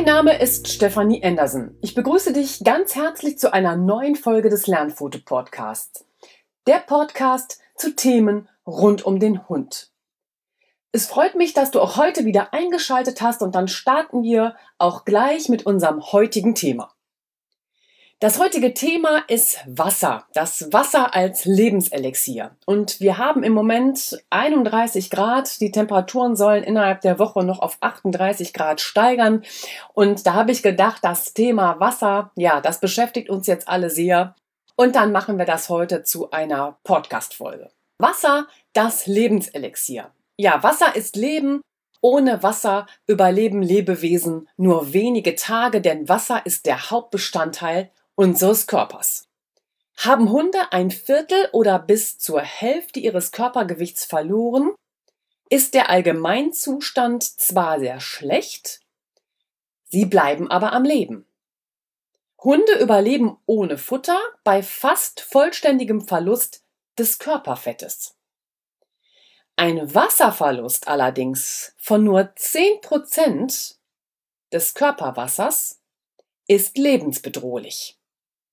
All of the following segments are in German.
Mein Name ist Stefanie Andersen. Ich begrüße dich ganz herzlich zu einer neuen Folge des Lernfoto Podcasts. Der Podcast zu Themen rund um den Hund. Es freut mich, dass du auch heute wieder eingeschaltet hast und dann starten wir auch gleich mit unserem heutigen Thema. Das heutige Thema ist Wasser. Das Wasser als Lebenselixier. Und wir haben im Moment 31 Grad. Die Temperaturen sollen innerhalb der Woche noch auf 38 Grad steigern. Und da habe ich gedacht, das Thema Wasser, ja, das beschäftigt uns jetzt alle sehr. Und dann machen wir das heute zu einer Podcast-Folge. Wasser, das Lebenselixier. Ja, Wasser ist Leben ohne Wasser überleben Lebewesen nur wenige Tage, denn Wasser ist der Hauptbestandteil unseres Körpers. Haben Hunde ein Viertel oder bis zur Hälfte ihres Körpergewichts verloren, ist der Allgemeinzustand zwar sehr schlecht, sie bleiben aber am Leben. Hunde überleben ohne Futter bei fast vollständigem Verlust des Körperfettes. Ein Wasserverlust allerdings von nur 10% des Körperwassers ist lebensbedrohlich.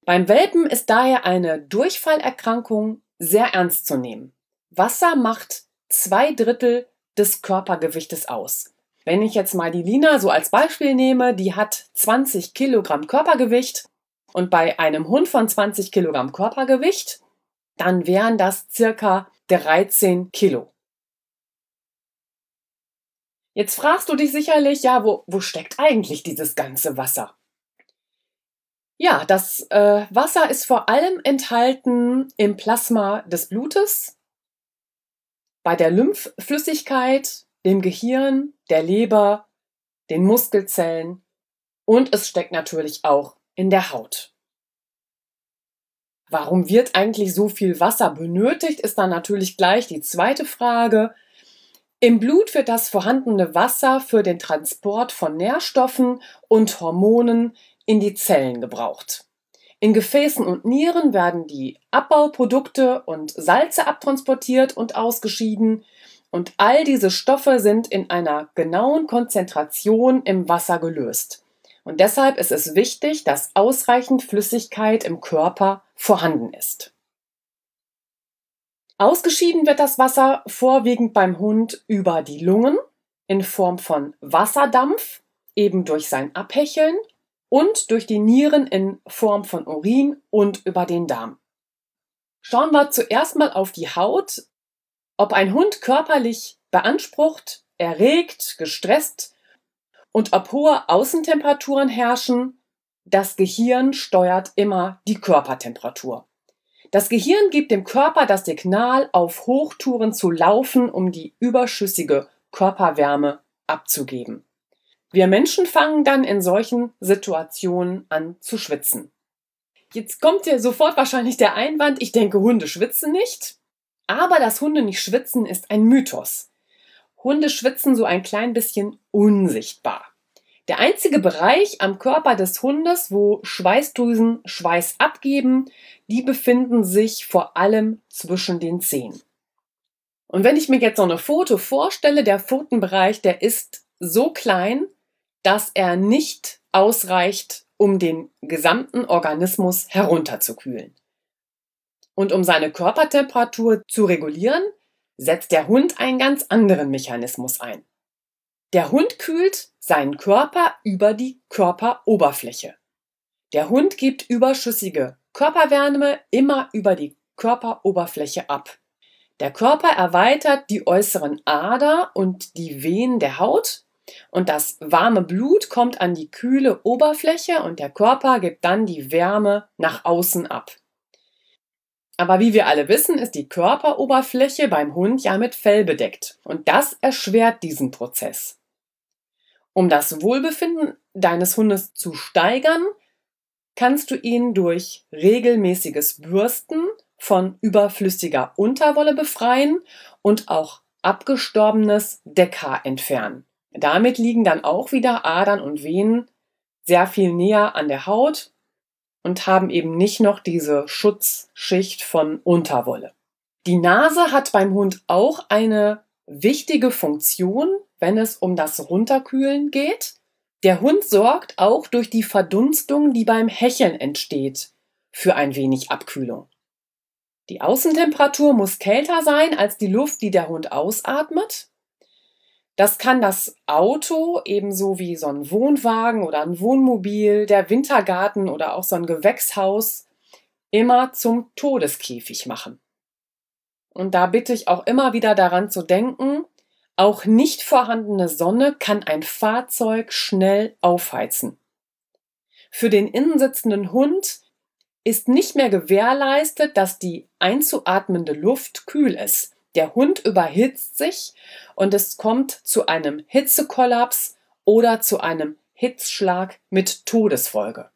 Beim Welpen ist daher eine Durchfallerkrankung sehr ernst zu nehmen. Wasser macht zwei Drittel des Körpergewichtes aus. Wenn ich jetzt mal die Lina so als Beispiel nehme, die hat 20 Kilogramm Körpergewicht und bei einem Hund von 20 Kilogramm Körpergewicht, dann wären das circa 13 Kilo. Jetzt fragst du dich sicherlich, ja, wo, wo steckt eigentlich dieses ganze Wasser? Ja, das äh, Wasser ist vor allem enthalten im Plasma des Blutes, bei der Lymphflüssigkeit, dem Gehirn, der Leber, den Muskelzellen und es steckt natürlich auch in der Haut. Warum wird eigentlich so viel Wasser benötigt, ist dann natürlich gleich die zweite Frage. Im Blut wird das vorhandene Wasser für den Transport von Nährstoffen und Hormonen in die Zellen gebraucht. In Gefäßen und Nieren werden die Abbauprodukte und Salze abtransportiert und ausgeschieden, und all diese Stoffe sind in einer genauen Konzentration im Wasser gelöst. Und deshalb ist es wichtig, dass ausreichend Flüssigkeit im Körper vorhanden ist. Ausgeschieden wird das Wasser vorwiegend beim Hund über die Lungen in Form von Wasserdampf, eben durch sein Abhecheln und durch die Nieren in Form von Urin und über den Darm. Schauen wir zuerst mal auf die Haut, ob ein Hund körperlich beansprucht, erregt, gestresst und ob hohe Außentemperaturen herrschen, das Gehirn steuert immer die Körpertemperatur. Das Gehirn gibt dem Körper das Signal, auf Hochtouren zu laufen, um die überschüssige Körperwärme abzugeben. Wir Menschen fangen dann in solchen Situationen an zu schwitzen. Jetzt kommt dir sofort wahrscheinlich der Einwand, ich denke, Hunde schwitzen nicht. Aber dass Hunde nicht schwitzen, ist ein Mythos. Hunde schwitzen so ein klein bisschen unsichtbar. Der einzige Bereich am Körper des Hundes, wo Schweißdrüsen Schweiß abgeben, die befinden sich vor allem zwischen den Zehen. Und wenn ich mir jetzt so eine Foto vorstelle, der Pfotenbereich, der ist so klein, dass er nicht ausreicht, um den gesamten Organismus herunterzukühlen. Und um seine Körpertemperatur zu regulieren, setzt der Hund einen ganz anderen Mechanismus ein. Der Hund kühlt seinen Körper über die Körperoberfläche. Der Hund gibt überschüssige Körperwärme immer über die Körperoberfläche ab. Der Körper erweitert die äußeren Ader und die Venen der Haut und das warme Blut kommt an die kühle Oberfläche und der Körper gibt dann die Wärme nach außen ab. Aber wie wir alle wissen, ist die Körperoberfläche beim Hund ja mit Fell bedeckt und das erschwert diesen Prozess. Um das Wohlbefinden deines Hundes zu steigern, kannst du ihn durch regelmäßiges Bürsten von überflüssiger Unterwolle befreien und auch abgestorbenes Deckhaar entfernen. Damit liegen dann auch wieder Adern und Venen sehr viel näher an der Haut und haben eben nicht noch diese Schutzschicht von Unterwolle. Die Nase hat beim Hund auch eine wichtige Funktion, wenn es um das Runterkühlen geht. Der Hund sorgt auch durch die Verdunstung, die beim Hecheln entsteht, für ein wenig Abkühlung. Die Außentemperatur muss kälter sein als die Luft, die der Hund ausatmet. Das kann das Auto ebenso wie so ein Wohnwagen oder ein Wohnmobil, der Wintergarten oder auch so ein Gewächshaus immer zum Todeskäfig machen. Und da bitte ich auch immer wieder daran zu denken, auch nicht vorhandene Sonne kann ein Fahrzeug schnell aufheizen. Für den innensitzenden Hund ist nicht mehr gewährleistet, dass die einzuatmende Luft kühl ist. Der Hund überhitzt sich und es kommt zu einem Hitzekollaps oder zu einem Hitzschlag mit Todesfolge.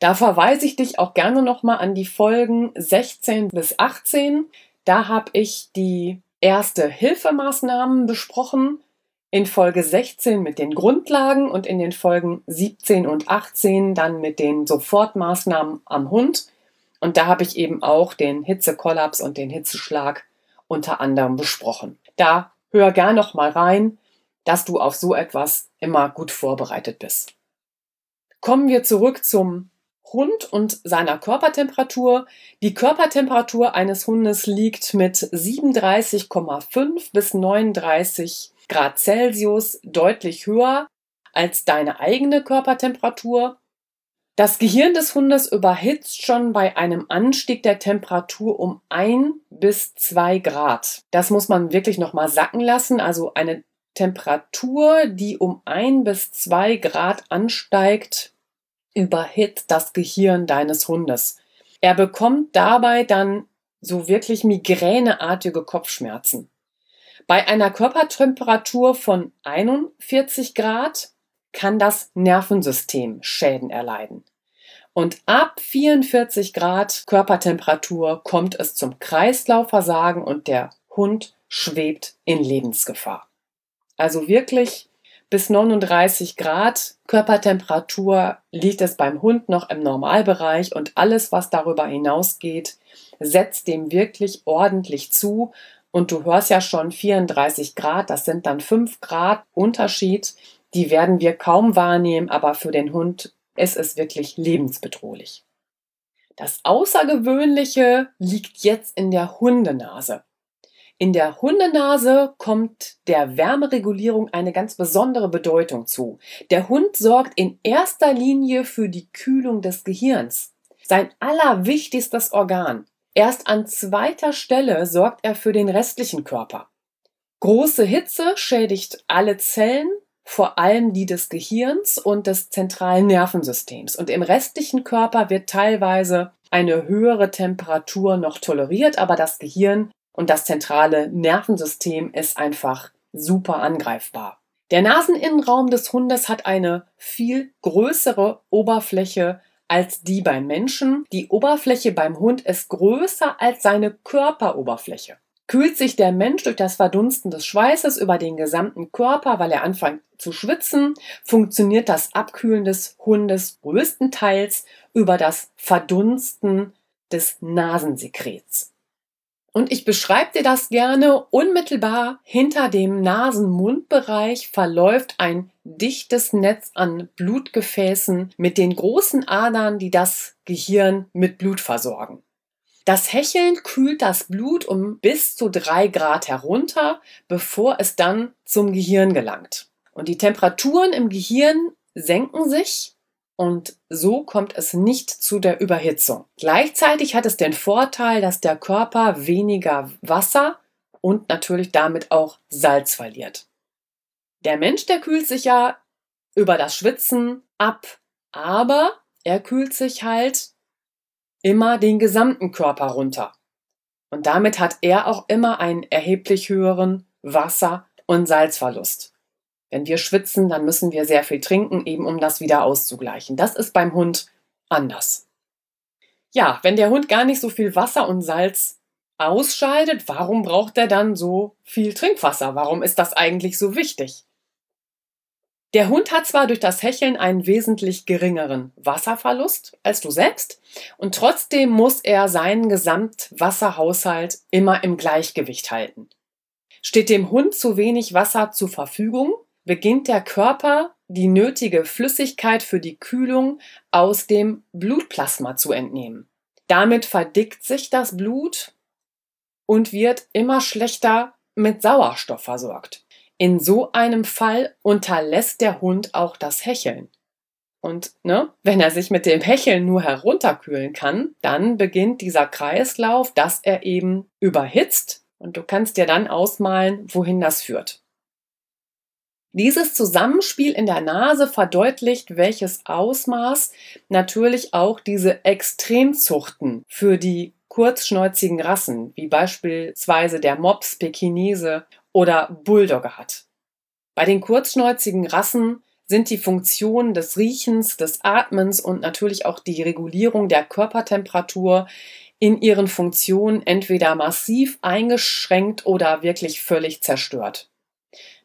Da verweise ich dich auch gerne nochmal an die Folgen 16 bis 18. Da habe ich die erste Hilfemaßnahmen besprochen, in Folge 16 mit den Grundlagen und in den Folgen 17 und 18 dann mit den Sofortmaßnahmen am Hund. Und da habe ich eben auch den Hitzekollaps und den Hitzeschlag unter anderem besprochen. Da hör gern noch mal rein, dass du auf so etwas immer gut vorbereitet bist. Kommen wir zurück zum Hund und seiner Körpertemperatur. Die Körpertemperatur eines Hundes liegt mit 37,5 bis 39 Grad Celsius deutlich höher als deine eigene Körpertemperatur. Das Gehirn des Hundes überhitzt schon bei einem Anstieg der Temperatur um ein bis zwei Grad. Das muss man wirklich nochmal sacken lassen. Also eine Temperatur, die um ein bis zwei Grad ansteigt, überhitzt das Gehirn deines Hundes. Er bekommt dabei dann so wirklich migräneartige Kopfschmerzen. Bei einer Körpertemperatur von 41 Grad kann das Nervensystem Schäden erleiden. Und ab 44 Grad Körpertemperatur kommt es zum Kreislaufversagen und der Hund schwebt in Lebensgefahr. Also wirklich bis 39 Grad Körpertemperatur liegt es beim Hund noch im Normalbereich und alles, was darüber hinausgeht, setzt dem wirklich ordentlich zu. Und du hörst ja schon 34 Grad, das sind dann 5 Grad Unterschied. Die werden wir kaum wahrnehmen, aber für den Hund ist es wirklich lebensbedrohlich. Das Außergewöhnliche liegt jetzt in der Hundenase. In der Hundenase kommt der Wärmeregulierung eine ganz besondere Bedeutung zu. Der Hund sorgt in erster Linie für die Kühlung des Gehirns. Sein allerwichtigstes Organ. Erst an zweiter Stelle sorgt er für den restlichen Körper. Große Hitze schädigt alle Zellen, vor allem die des Gehirns und des zentralen Nervensystems. Und im restlichen Körper wird teilweise eine höhere Temperatur noch toleriert, aber das Gehirn und das zentrale Nervensystem ist einfach super angreifbar. Der Naseninnenraum des Hundes hat eine viel größere Oberfläche als die beim Menschen. Die Oberfläche beim Hund ist größer als seine Körperoberfläche. Kühlt sich der Mensch durch das Verdunsten des Schweißes über den gesamten Körper, weil er anfängt zu schwitzen, funktioniert das Abkühlen des Hundes größtenteils über das Verdunsten des Nasensekrets. Und ich beschreibe dir das gerne. Unmittelbar hinter dem Nasen-Mund-Bereich verläuft ein dichtes Netz an Blutgefäßen mit den großen Adern, die das Gehirn mit Blut versorgen. Das Hecheln kühlt das Blut um bis zu drei Grad herunter, bevor es dann zum Gehirn gelangt. Und die Temperaturen im Gehirn senken sich und so kommt es nicht zu der Überhitzung. Gleichzeitig hat es den Vorteil, dass der Körper weniger Wasser und natürlich damit auch Salz verliert. Der Mensch, der kühlt sich ja über das Schwitzen ab, aber er kühlt sich halt immer den gesamten Körper runter. Und damit hat er auch immer einen erheblich höheren Wasser- und Salzverlust. Wenn wir schwitzen, dann müssen wir sehr viel trinken, eben um das wieder auszugleichen. Das ist beim Hund anders. Ja, wenn der Hund gar nicht so viel Wasser und Salz ausscheidet, warum braucht er dann so viel Trinkwasser? Warum ist das eigentlich so wichtig? Der Hund hat zwar durch das Hecheln einen wesentlich geringeren Wasserverlust als du selbst und trotzdem muss er seinen Gesamtwasserhaushalt immer im Gleichgewicht halten. Steht dem Hund zu wenig Wasser zur Verfügung, beginnt der Körper die nötige Flüssigkeit für die Kühlung aus dem Blutplasma zu entnehmen. Damit verdickt sich das Blut und wird immer schlechter mit Sauerstoff versorgt. In so einem Fall unterlässt der Hund auch das Hecheln. Und ne, wenn er sich mit dem Hecheln nur herunterkühlen kann, dann beginnt dieser Kreislauf, dass er eben überhitzt und du kannst dir dann ausmalen, wohin das führt. Dieses Zusammenspiel in der Nase verdeutlicht, welches Ausmaß natürlich auch diese Extremzuchten für die kurzschnäuzigen Rassen, wie beispielsweise der Mops, Pekinese oder Bulldogge hat. Bei den kurzschnäuzigen Rassen sind die Funktionen des Riechens, des Atmens und natürlich auch die Regulierung der Körpertemperatur in ihren Funktionen entweder massiv eingeschränkt oder wirklich völlig zerstört.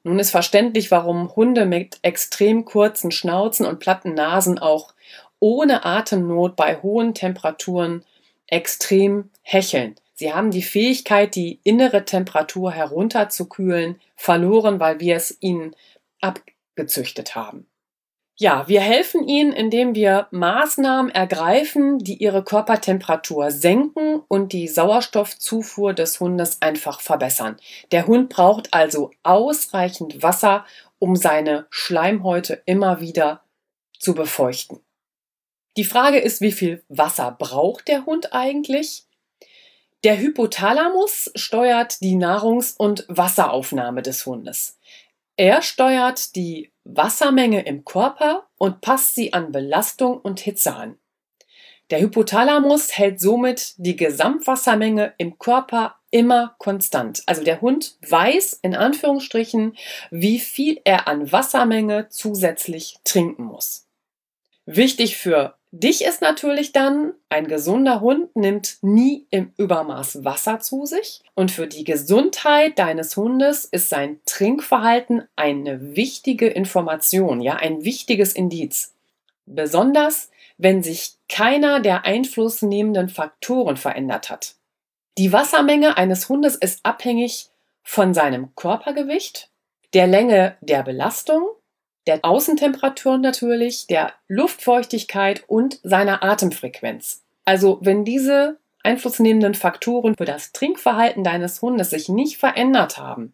Nun ist verständlich, warum Hunde mit extrem kurzen Schnauzen und platten Nasen auch ohne Atemnot bei hohen Temperaturen extrem hecheln. Sie haben die Fähigkeit, die innere Temperatur herunterzukühlen, verloren, weil wir es ihnen abgezüchtet haben. Ja, wir helfen ihnen, indem wir Maßnahmen ergreifen, die ihre Körpertemperatur senken und die Sauerstoffzufuhr des Hundes einfach verbessern. Der Hund braucht also ausreichend Wasser, um seine Schleimhäute immer wieder zu befeuchten. Die Frage ist, wie viel Wasser braucht der Hund eigentlich? Der Hypothalamus steuert die Nahrungs- und Wasseraufnahme des Hundes. Er steuert die Wassermenge im Körper und passt sie an Belastung und Hitze an. Der Hypothalamus hält somit die Gesamtwassermenge im Körper immer konstant. Also der Hund weiß in Anführungsstrichen, wie viel er an Wassermenge zusätzlich trinken muss. Wichtig für dich ist natürlich dann, ein gesunder Hund nimmt nie im Übermaß Wasser zu sich. Und für die Gesundheit deines Hundes ist sein Trinkverhalten eine wichtige Information, ja, ein wichtiges Indiz. Besonders, wenn sich keiner der einflussnehmenden Faktoren verändert hat. Die Wassermenge eines Hundes ist abhängig von seinem Körpergewicht, der Länge der Belastung der Außentemperatur natürlich, der Luftfeuchtigkeit und seiner Atemfrequenz. Also wenn diese einflussnehmenden Faktoren für das Trinkverhalten deines Hundes sich nicht verändert haben,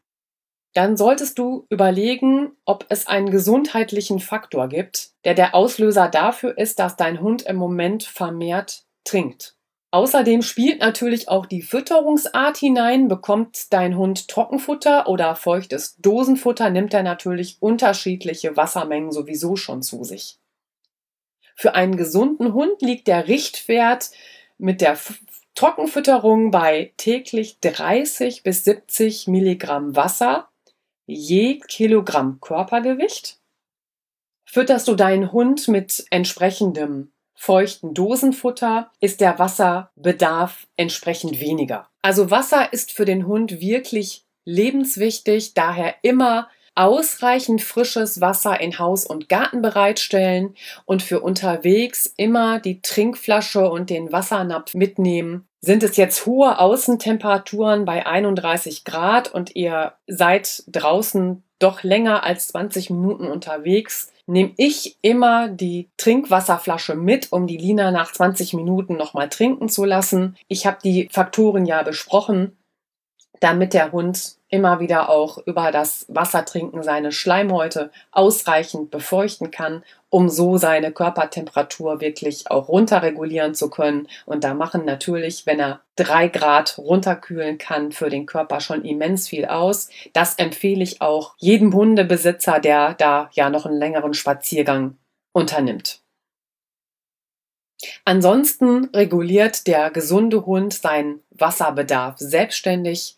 dann solltest du überlegen, ob es einen gesundheitlichen Faktor gibt, der der Auslöser dafür ist, dass dein Hund im Moment vermehrt trinkt. Außerdem spielt natürlich auch die Fütterungsart hinein. Bekommt dein Hund Trockenfutter oder feuchtes Dosenfutter, nimmt er natürlich unterschiedliche Wassermengen sowieso schon zu sich. Für einen gesunden Hund liegt der Richtwert mit der Trockenfütterung bei täglich 30 bis 70 Milligramm Wasser je Kilogramm Körpergewicht. Fütterst du deinen Hund mit entsprechendem feuchten Dosenfutter ist der Wasserbedarf entsprechend weniger. Also Wasser ist für den Hund wirklich lebenswichtig, daher immer ausreichend frisches Wasser in Haus und Garten bereitstellen und für unterwegs immer die Trinkflasche und den Wassernapf mitnehmen. Sind es jetzt hohe Außentemperaturen bei 31 Grad und ihr seid draußen doch länger als 20 Minuten unterwegs, nehme ich immer die Trinkwasserflasche mit, um die Lina nach 20 Minuten nochmal trinken zu lassen. Ich habe die Faktoren ja besprochen, damit der Hund immer wieder auch über das Wassertrinken seine Schleimhäute ausreichend befeuchten kann, um so seine Körpertemperatur wirklich auch runterregulieren zu können. Und da machen natürlich, wenn er drei Grad runterkühlen kann, für den Körper schon immens viel aus. Das empfehle ich auch jedem Hundebesitzer, der da ja noch einen längeren Spaziergang unternimmt. Ansonsten reguliert der gesunde Hund seinen Wasserbedarf selbstständig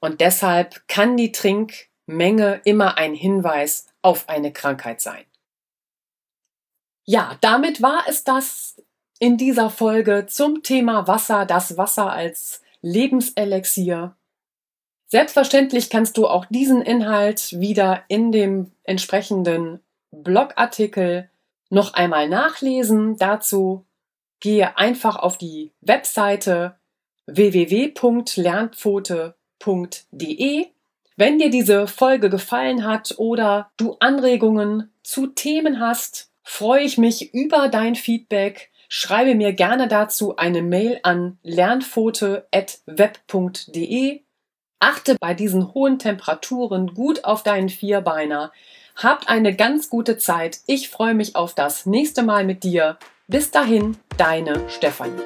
und deshalb kann die Trinkmenge immer ein Hinweis auf eine Krankheit sein. Ja, damit war es das in dieser Folge zum Thema Wasser, das Wasser als Lebenselixier. Selbstverständlich kannst du auch diesen Inhalt wieder in dem entsprechenden Blogartikel noch einmal nachlesen. Dazu gehe einfach auf die Webseite www.lernpfote.de www.ernst-de. Wenn dir diese Folge gefallen hat oder du Anregungen zu Themen hast, freue ich mich über dein Feedback. Schreibe mir gerne dazu eine Mail an lernfote.web.de. Achte bei diesen hohen Temperaturen gut auf deinen Vierbeiner. Habt eine ganz gute Zeit. Ich freue mich auf das nächste Mal mit dir. Bis dahin, deine Stefanie.